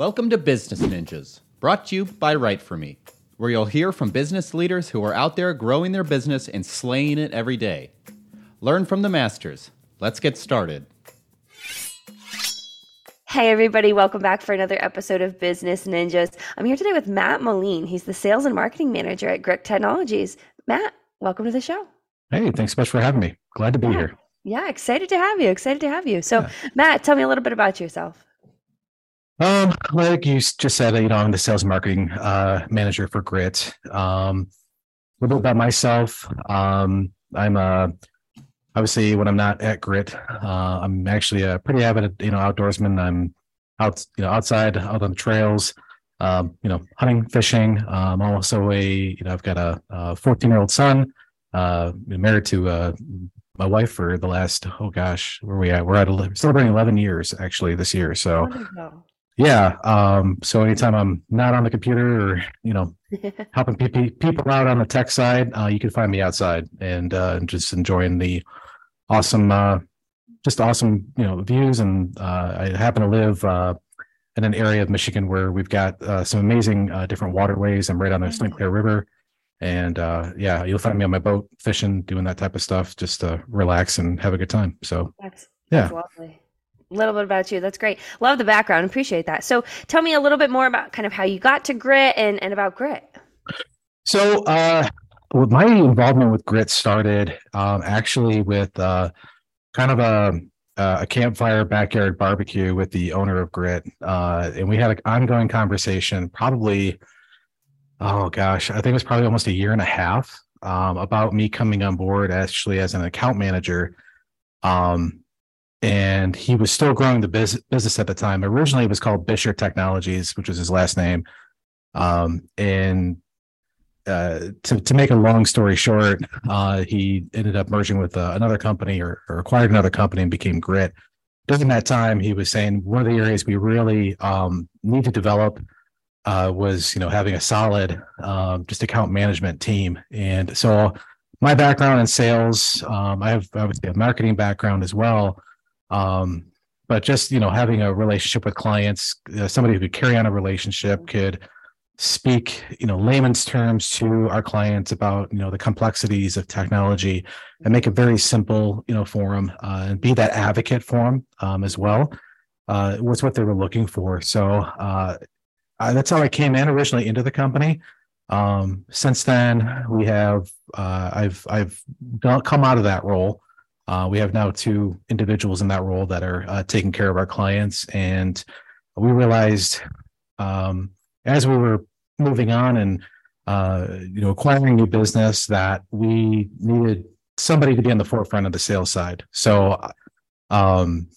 Welcome to Business Ninjas, brought to you by Write For Me, where you'll hear from business leaders who are out there growing their business and slaying it every day. Learn from the masters. Let's get started. Hey, everybody, welcome back for another episode of Business Ninjas. I'm here today with Matt Moline. He's the sales and marketing manager at Grit Technologies. Matt, welcome to the show. Hey, thanks so much for having me. Glad to be yeah. here. Yeah, excited to have you. Excited to have you. So, yeah. Matt, tell me a little bit about yourself. Um, like you just said, you know, I'm the sales marketing uh, manager for Grit. Um, a little bit about myself. Um, I'm a obviously when I'm not at Grit, uh, I'm actually a pretty avid, you know, outdoorsman. I'm out, you know, outside, out on the trails, um, you know, hunting, fishing. Um, I'm also a, you know, I've got a 14 year old son, uh, married to uh, my wife for the last, oh gosh, where are we at? We're at celebrating 11 years actually this year. So, yeah. Um, so anytime I'm not on the computer or, you know, helping people out on the tech side, uh, you can find me outside and uh, just enjoying the awesome, uh, just awesome, you know, views. And uh, I happen to live uh, in an area of Michigan where we've got uh, some amazing uh, different waterways. I'm right on the St. Clair River. And uh, yeah, you'll find me on my boat fishing, doing that type of stuff, just to relax and have a good time. So that's, yeah. That's lovely a little bit about you. That's great. Love the background. Appreciate that. So tell me a little bit more about kind of how you got to grit and, and about grit. So uh my involvement with grit started um actually with uh kind of a a campfire backyard barbecue with the owner of grit uh and we had an ongoing conversation probably oh gosh i think it was probably almost a year and a half um, about me coming on board actually as an account manager um and he was still growing the biz- business at the time. Originally, it was called Bisher Technologies, which was his last name. Um, and uh, to to make a long story short, uh, he ended up merging with uh, another company or, or, acquired another company and became Grit. During that time, he was saying one of the areas we really um, need to develop uh, was you know having a solid um, just account management team. And so, my background in sales, um, I have obviously a marketing background as well. Um, but just you know, having a relationship with clients, uh, somebody who could carry on a relationship could speak you know layman's terms to our clients about you know the complexities of technology and make it very simple you know for them uh, and be that advocate for them um, as well uh, was what they were looking for. So uh, I, that's how i came in originally into the company. Um, since then we have uh, i've i've come out of that role uh, we have now two individuals in that role that are uh, taking care of our clients. And we realized um, as we were moving on and uh, you know acquiring new business that we needed somebody to be on the forefront of the sales side. So um,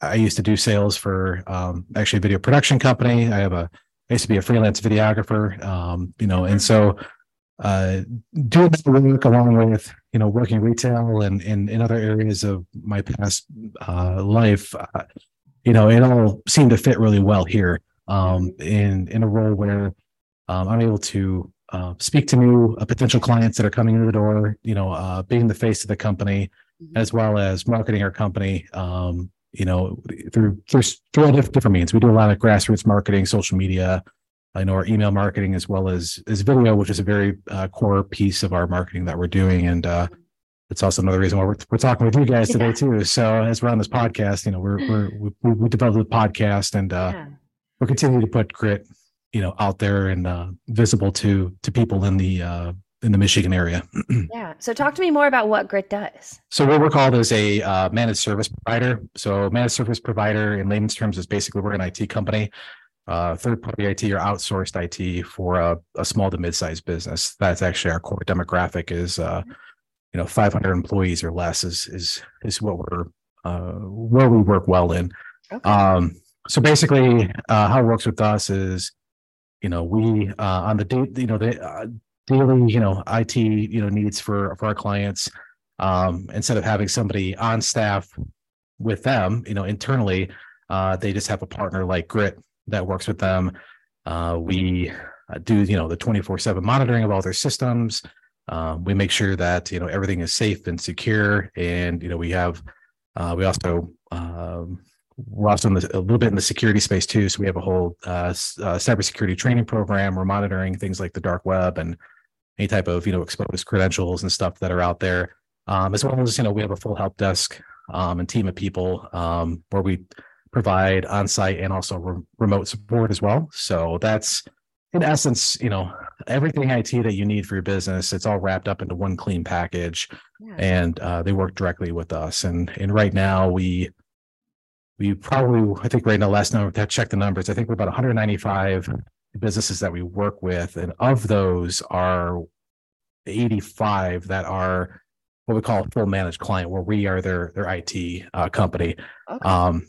I used to do sales for um, actually a video production company. I have a I used to be a freelance videographer, um, you know, and so uh, doing that work along with you know working retail and in, in other areas of my past uh, life uh, you know it all seemed to fit really well here um, in in a role where um, i'm able to uh, speak to new uh, potential clients that are coming into the door you know uh, being the face of the company mm-hmm. as well as marketing our company um, you know through through, through different means we do a lot of grassroots marketing social media I know our email marketing as well as as video, which is a very uh, core piece of our marketing that we're doing, and uh, it's also another reason why we're, we're talking with you guys today yeah. too. So as we're on this podcast, you know, we're we're we, we developed the podcast, and uh, yeah. we're continuing to put grit, you know, out there and uh, visible to to people in the uh, in the Michigan area. yeah. So talk to me more about what Grit does. So what we're called is a uh, managed service provider. So managed service provider in layman's terms is basically we're an IT company uh, third party IT or outsourced IT for a, a small to mid sized business. That's actually our core demographic is, uh, you know, 500 employees or less is, is, is what we're, uh, where we work well in. Okay. Um, so basically, uh, how it works with us is, you know, we, uh, on the date, you know, the uh, daily, you know, IT, you know, needs for, for our clients, um, instead of having somebody on staff with them, you know, internally, uh, they just have a partner like Grit that works with them. Uh, we uh, do, you know, the 24 seven monitoring of all their systems. Uh, we make sure that, you know, everything is safe and secure. And, you know, we have, uh, we also um, we're also the, a little bit in the security space too. So we have a whole uh, uh, cybersecurity training program. We're monitoring things like the dark web and any type of you know exposed credentials and stuff that are out there. Um, as well as you know we have a full help desk um, and team of people um, where we provide on-site and also re- remote support as well. So that's in essence, you know, everything IT that you need for your business, it's all wrapped up into one clean package, yeah. and uh, they work directly with us. And and right now we we probably I think right now last number to check the numbers. I think we're about 195 businesses that we work with, and of those are 85 that are what we call a full managed client, where we are their their IT uh, company. Okay. Um,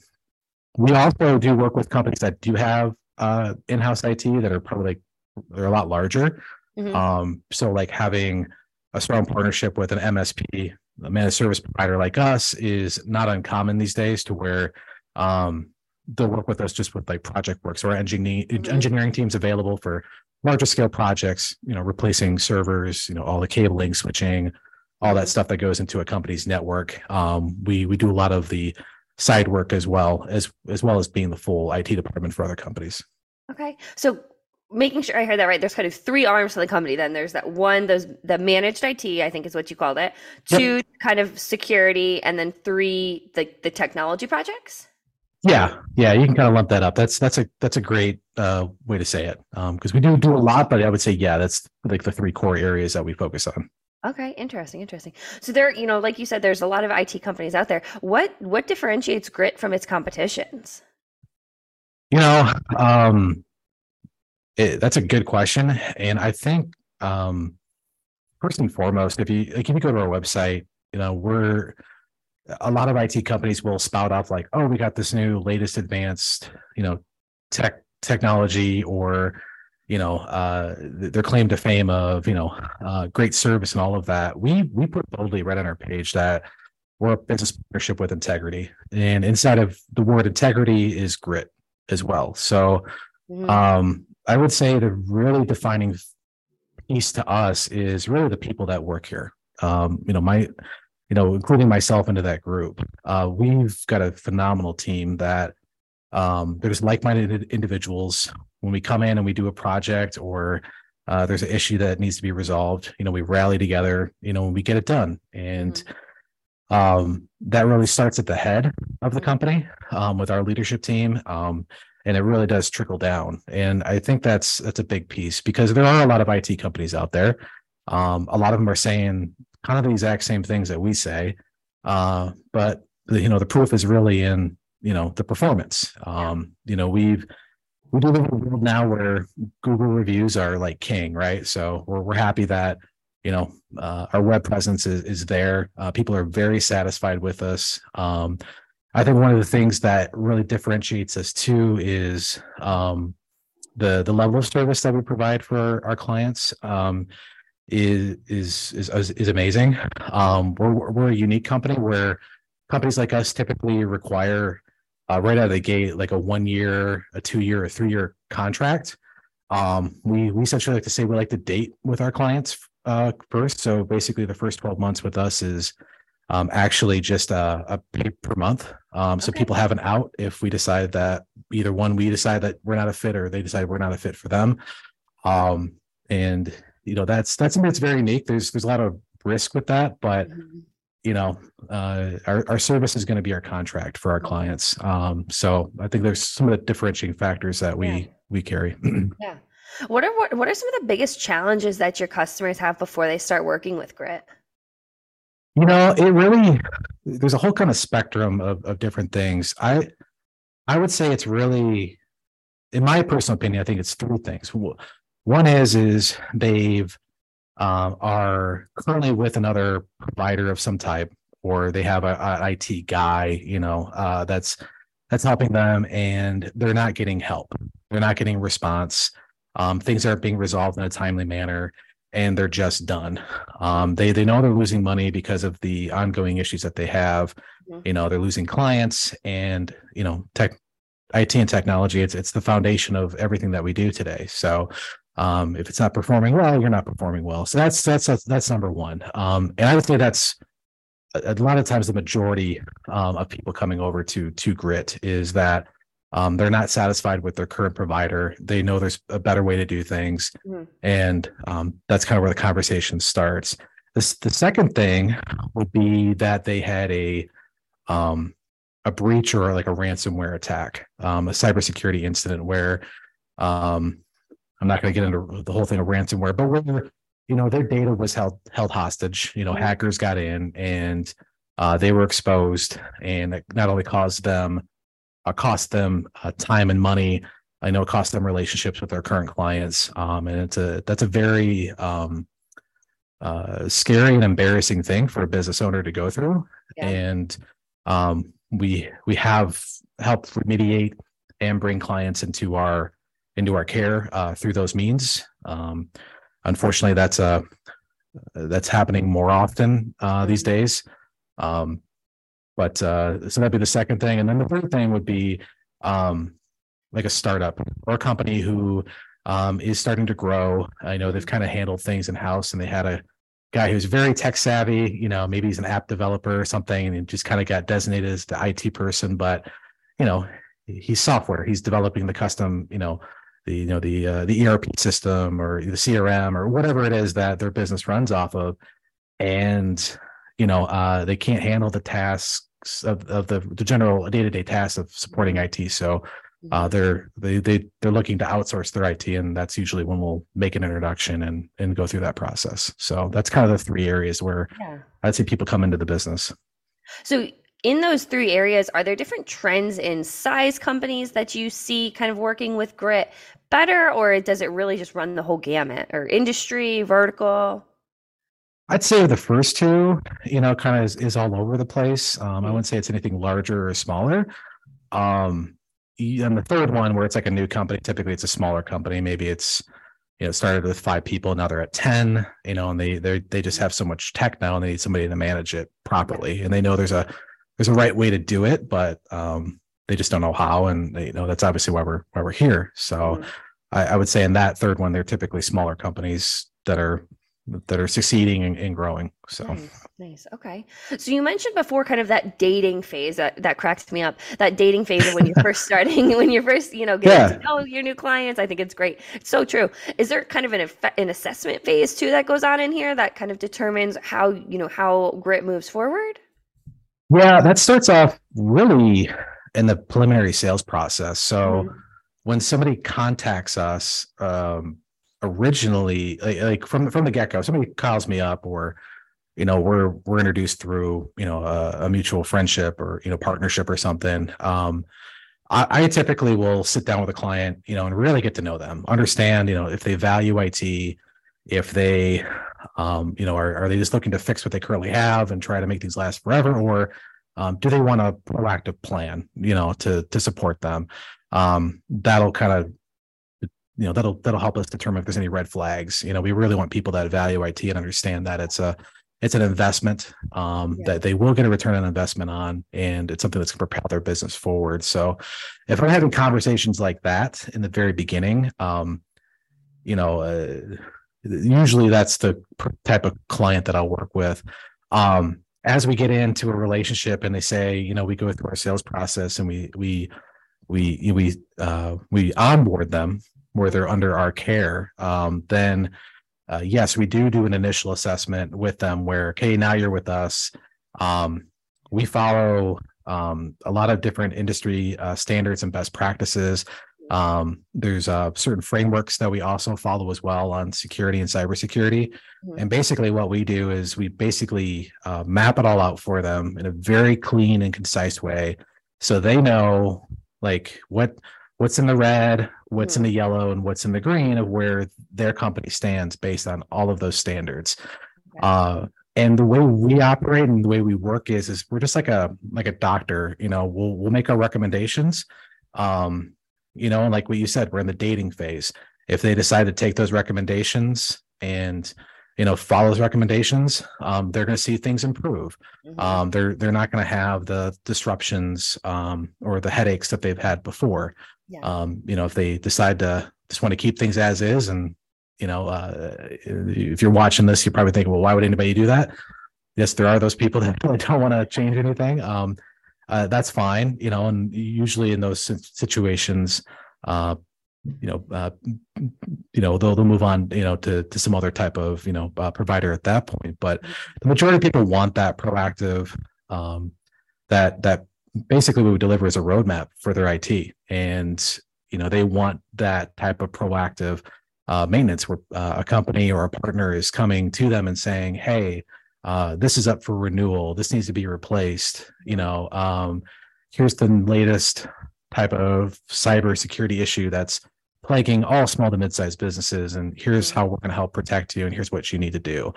we also do work with companies that do have uh, in-house IT that are probably like they're a lot larger. Mm-hmm. Um, so like having a strong partnership with an MSP, a managed service provider like us, is not uncommon these days. To where um, they'll work with us just with like project work. So our engineering mm-hmm. engineering teams available for larger scale projects. You know, replacing servers. You know, all the cabling, switching, all that stuff that goes into a company's network. Um, we we do a lot of the side work as well as as well as being the full IT department for other companies. Okay. So making sure I heard that right, there's kind of three arms to the company. Then there's that one, those the managed IT, I think is what you called it. Two, yep. kind of security, and then three, the the technology projects. Yeah, yeah, you can kind of lump that up. That's that's a that's a great uh, way to say it because um, we do do a lot, but I would say yeah, that's like the three core areas that we focus on. Okay, interesting, interesting. So there, you know, like you said, there's a lot of IT companies out there. What what differentiates Grit from its competitions? You know, um, it, that's a good question, and I think um, first and foremost, if you like, if you go to our website, you know, we're a lot of IT companies will spout off like, "Oh, we got this new latest advanced, you know, tech technology," or you know uh, their claim to fame of you know uh, great service and all of that we we put boldly right on our page that we're a business partnership with integrity. And inside of the word integrity is grit as well. So mm-hmm. um, i would say the really defining piece to us is really the people that work here. Um, you know my you know including myself into that group uh, we've got a phenomenal team that um, there's like-minded individuals. When we come in and we do a project or uh, there's an issue that needs to be resolved you know we rally together you know and we get it done. And mm-hmm. um, that really starts at the head of the mm-hmm. company um, with our leadership team um, and it really does trickle down. And i think that's that's a big piece because there are a lot of it companies out there. Um, a lot of them are saying kind of the exact same things that we say. Uh, but the, you know the proof is really in you know the performance um, you know we've we live in a world now where Google reviews are like king, right? So we're we're happy that you know uh, our web presence is is there. Uh, people are very satisfied with us. Um, I think one of the things that really differentiates us too is um, the the level of service that we provide for our clients. Um, is, is is is amazing. Um, we're we're a unique company where companies like us typically require uh, right out of the gate, like a one year, a two year, a three year contract. Um, we we essentially like to say we like to date with our clients uh, first. So basically, the first twelve months with us is um, actually just a, a pay per month. Um, so okay. people have an out if we decide that either one we decide that we're not a fit or they decide we're not a fit for them. Um, and you know that's that's something that's very unique. There's there's a lot of risk with that, but mm-hmm you know, uh, our, our service is going to be our contract for our clients. Um, so I think there's some of the differentiating factors that we yeah. we carry. yeah. What are what, what are some of the biggest challenges that your customers have before they start working with Grit? You know, it really there's a whole kind of spectrum of, of different things. I I would say it's really, in my personal opinion, I think it's three things. One is is they've um, are currently with another provider of some type, or they have an IT guy, you know, uh, that's that's helping them, and they're not getting help. They're not getting response. Um, things aren't being resolved in a timely manner, and they're just done. Um, they they know they're losing money because of the ongoing issues that they have. Mm-hmm. You know, they're losing clients, and you know, tech, IT and technology. It's it's the foundation of everything that we do today. So um, if it's not performing well, you're not performing well. So that's that's that's, that's number one. Um, and I would say that's a, lot of times the majority um, of people coming over to to Grit is that um, they're not satisfied with their current provider. They know there's a better way to do things, Mhm. and um, that's kind of where the conversation starts. This, the second thing would be that they had a um, a breach or like a ransomware attack, um, a cybersecurity incident where um, I'm not going to get into the whole thing of ransomware, but where you know their data was held held hostage. You know, hackers got in and uh, they were exposed, and it not only caused them uh, cost them uh, time and money. I know it cost them relationships with their current clients, um, and it's a that's a very um, uh, scary and embarrassing thing for a business owner to go through. Yeah. And um, we we have helped remediate and bring clients into our into our care uh, through those means. Um, unfortunately, that's a that's happening more often uh, these days. Um, but uh, so that'd be the second thing, and then the third thing would be um, like a startup or a company who um, is starting to grow. I know they've kind of handled things in house, and they had a guy who's very tech savvy. You know, maybe he's an app developer or something, and just kind of got designated as the IT person. But you know, he's software. He's developing the custom. You know, the you know the uh, the ERP system or the CRM or whatever it is that their business runs off of, and you know uh, they can't handle the tasks of, of the, the general day-to-day tasks of supporting IT. So uh, they're they they they're looking to outsource their IT, and that's usually when we'll make an introduction and and go through that process. So that's kind of the three areas where Yeah. I'd say people come into the business. So, in those three areas, are there different trends in size companies that you see kind of working with grit better, or does it really just run the whole gamut or industry, vertical? I'd say the first two, you know, kind of is, is all over the place. Um, I Mhm. wouldn't say it's anything larger or smaller. Um, and the third one, where it's like a new company, typically it's a smaller company. Maybe it's, you know, started with five people, now they're at 10, you know, and they they they just have so much tech now and they need somebody to manage it properly. And they know there's a there's a right way to do it, but um they just don't know how. And they, you know, that's obviously why we're why we're here. So Mhm. I, I would say in that third one, they're typically smaller companies that are that are succeeding and, and growing. So Nice, nice. Okay. So you mentioned before kind of that dating phase that, that cracks me up. That dating phase of when you're first starting, when you're first, you know, getting to know your new clients. I think it's great. It's so true. Is there kind of an an assessment phase too that goes on in here that kind of determines how, you know, how grit moves forward? Yeah, that starts off really in the preliminary sales process. So Mhm. when somebody contacts us, um, originally, like, like from from the get go, somebody calls me up, or you know, we're we're introduced through you know a, a mutual friendship or you know partnership or something. Um, I, I typically will sit down with a client, you know, and really get to know them, understand, you know, if they value IT, if they, um, you know, are, are they just looking to fix what they currently have and try to make these last forever, or um, do they want a proactive plan, you know, to to support them? Um, that'll kind of, you know, that'll that'll help us determine if there's any red flags. You know, we really want people that value IT and understand that it's a it's an investment um, Yeah. that they will get a return on investment on, and it's something that's going to propel their business forward. So, if I'm having conversations like that in the very beginning, um, you know, uh, usually that's the type of client that I'll work with. Um, as we get into a relationship, and they say, you know, we go through our sales process, and we we we we uh, we onboard them where they're under our care, um, then uh, yes, we do do an initial assessment with them where, okay, now you're with us. Um, we follow um, a lot of different industry uh, standards and best practices. Um, there's uh, certain frameworks that we also follow as well on security and cybersecurity. Mhm. And basically, what we do is we basically uh, map it all out for them in a very clean and concise way, so they know like what what's in the red, what's in the yellow, and what's in the green of where their company stands based on all of those standards. Okay. Uh, and the way we operate and the way we work is is we're just like a like a doctor. You know, we'll we'll make our recommendations. Um, you know, and like what you said, we're in the dating phase. If they decide to take those recommendations and you know follow those recommendations, um, they're going to see things improve Mhm. um, they're they're not going to have the disruptions um, or the headaches that they've had before. Yeah. Um, you know, if they decide to just want to keep things as is, and you know, uh, if you're watching this, you're probably thinking, well, why would anybody do that? yes, there are those people that really don't want to change anything. Uh, that's fine, you know, and usually in those situations, uh, you know, uh, you know, they'll they'll move on, you know, to to some other type of you know uh, provider at that point. But the majority of people want that proactive, um, that that basically what we deliver is a roadmap for their IT, and you know they want that type of proactive uh, maintenance where uh, a company or a partner is coming to them and saying, "Hey, uh, this is up for renewal. This needs to be replaced. You know, um, here's the latest type of cybersecurity issue that's plaguing all small to mid-sized businesses and here's how we're going to help protect you and here's what you need to do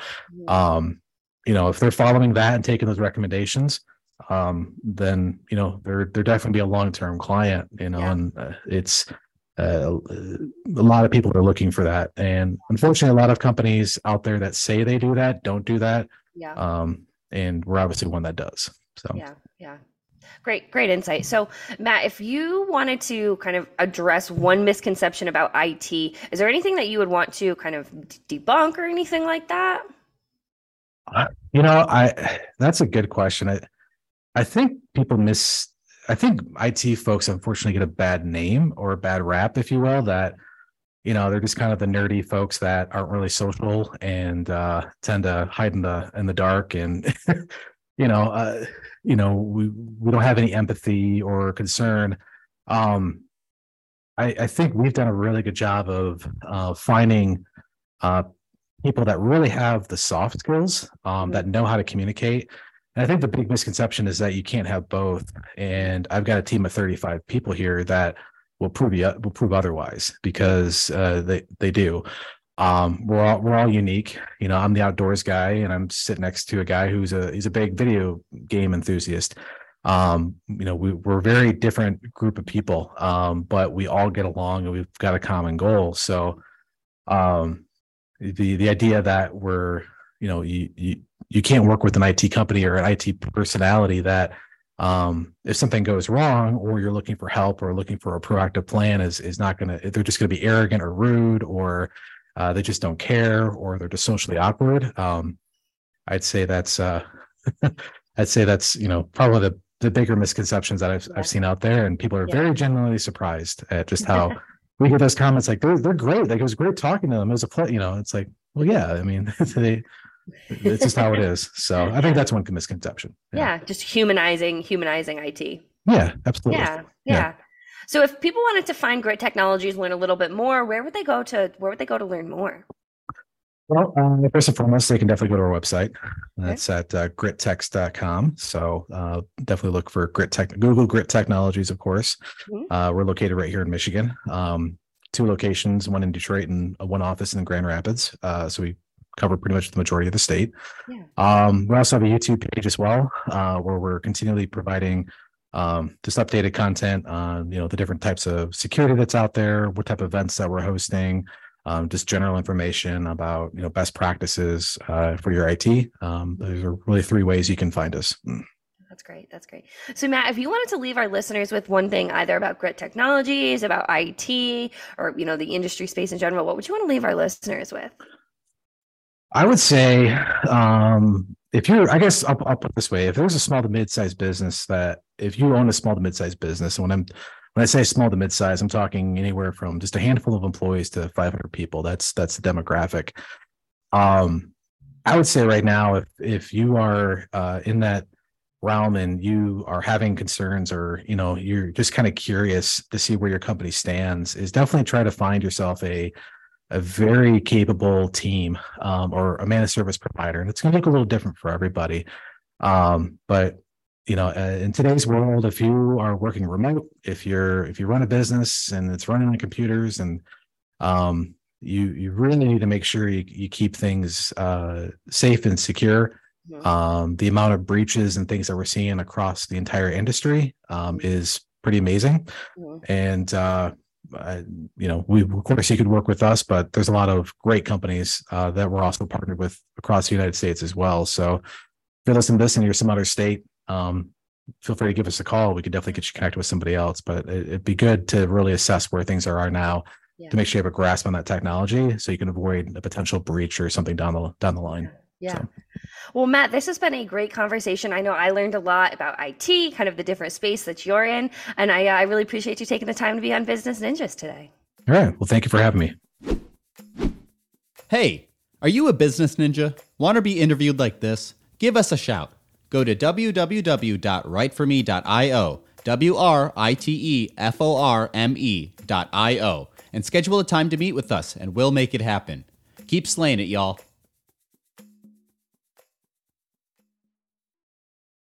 um, you know if they're following that and taking those recommendations um, then you know they're they're definitely be a long-term client you know yeah. and uh, it's uh, a lot of people are looking for that and unfortunately a lot of companies out there that say they do that don't do that yeah um, and we're obviously one that does so yeah yeah Great, great insight. So, Matt, if you wanted to kind of address one misconception about IT, is there anything that you would want to kind of debunk or anything like that? You know, I that's a good question. I I think people miss. I think IT folks unfortunately get a bad name or a bad rap, if you will. That you know they're just kind of the nerdy folks that aren't really social and uh, tend to hide in the in the dark and you know. Uh, you know we we don't have any empathy or concern um i i think we've done a really good job of uh finding uh people that really have the soft skills um that know how to communicate and i think the big misconception is that you can't have both and i've got a team of 35 people here that will prove you will prove otherwise because uh they they do. Um we're all we're all unique. You know i'm the outdoors guy and i'm sitting next to a guy who's a he's a big video game enthusiast. Um you know we, we're a very different group of people um but we all get along and we've got a common goal. So um the the idea that we're you know you you, you can't work with an IT company or an IT personality that um if something goes wrong or you're looking for help or looking for a proactive plan is is not going to they're just going to be arrogant or rude or uh, they just don't care or they're just socially awkward. Um, I'd say that's uh, I'd say that's you know probably the the bigger misconceptions that I've I've seen out there, and people are yeah. very genuinely surprised at just how we get those comments like they're they're great. Like it was great talking to them. It was a play, you know. It's like, well, yeah. I mean, they it's just how it is. So I think that's one misconception. Yeah, yeah just humanizing humanizing IT. Yeah, absolutely. Yeah, yeah. yeah. So if people wanted to find Grit Technologies, learn a little bit more, where would they go to where would they go to learn more? Well, uh, first and foremost, they can definitely go to our website. That's okay. at uh, grittechs.com. So uh, definitely look for Grit Tech, Google Grit Technologies, of course. Mm-hmm. Uh, we're located right here in Michigan. Um, two locations, one in Detroit and one office in Grand Rapids. Uh, so we cover pretty much the majority of the state. Yeah. Um, we also have a YouTube page as well, uh, where we're continually providing um, just updated content on you know the different types of security that's out there, what type of events that we're hosting, um, just general information about you know best practices uh, for your IT. Um, those are really three ways you can find us. Mm. That's great. That's great. So, Matt, if you wanted to leave our listeners with one thing, either about Grit Technologies, about IT, or you know the industry space in general, what would you want to leave our listeners with? I would say um, if you're, I guess I'll, I'll put this way: if there's a small to mid-sized business that, if you own a small to mid-sized business, and when I'm when I say small to mid-sized, I'm talking anywhere from just a handful of employees to 500 people. That's that's the demographic. Um, I would say right now, if if you are uh, in that realm and you are having concerns, or you know, you're just kind of curious to see where your company stands, is definitely try to find yourself a a very capable team um, or a managed service provider, and it's going to look a little different for everybody. Um, but you know, uh, in today's world, if you are working remote, if you're if you run a business and it's running on computers, and um, you you really need to make sure you, you keep things uh, safe and secure. Um, the amount of breaches and things that we're seeing across the entire industry um, is pretty amazing, and uh, you know, we of course you could work with us, but there's a lot of great companies uh, that we're also partnered with across the United States as well. So if you're listening to this and you're some other state, um, feel free to give us a call. We could definitely get you connected with somebody else, but it, would be good to really assess where things are, are now yeah. to make sure you have a grasp on that technology so you can avoid a potential breach or something down the down the line. Yeah. So. Well, Matt, this has been a great conversation. I know I learned a lot about IT, kind of the different space that you're in, and I, uh, I really appreciate you taking the time to be on Business Ninjas today. All right. Well, thank you for having me. Hey, are you a business ninja? Want to be interviewed like this? Give us a shout. Go to www.writeforme.io, W R I T E F O R M E.io, and schedule a time to meet with us, and we'll make it happen. Keep slaying it, y'all.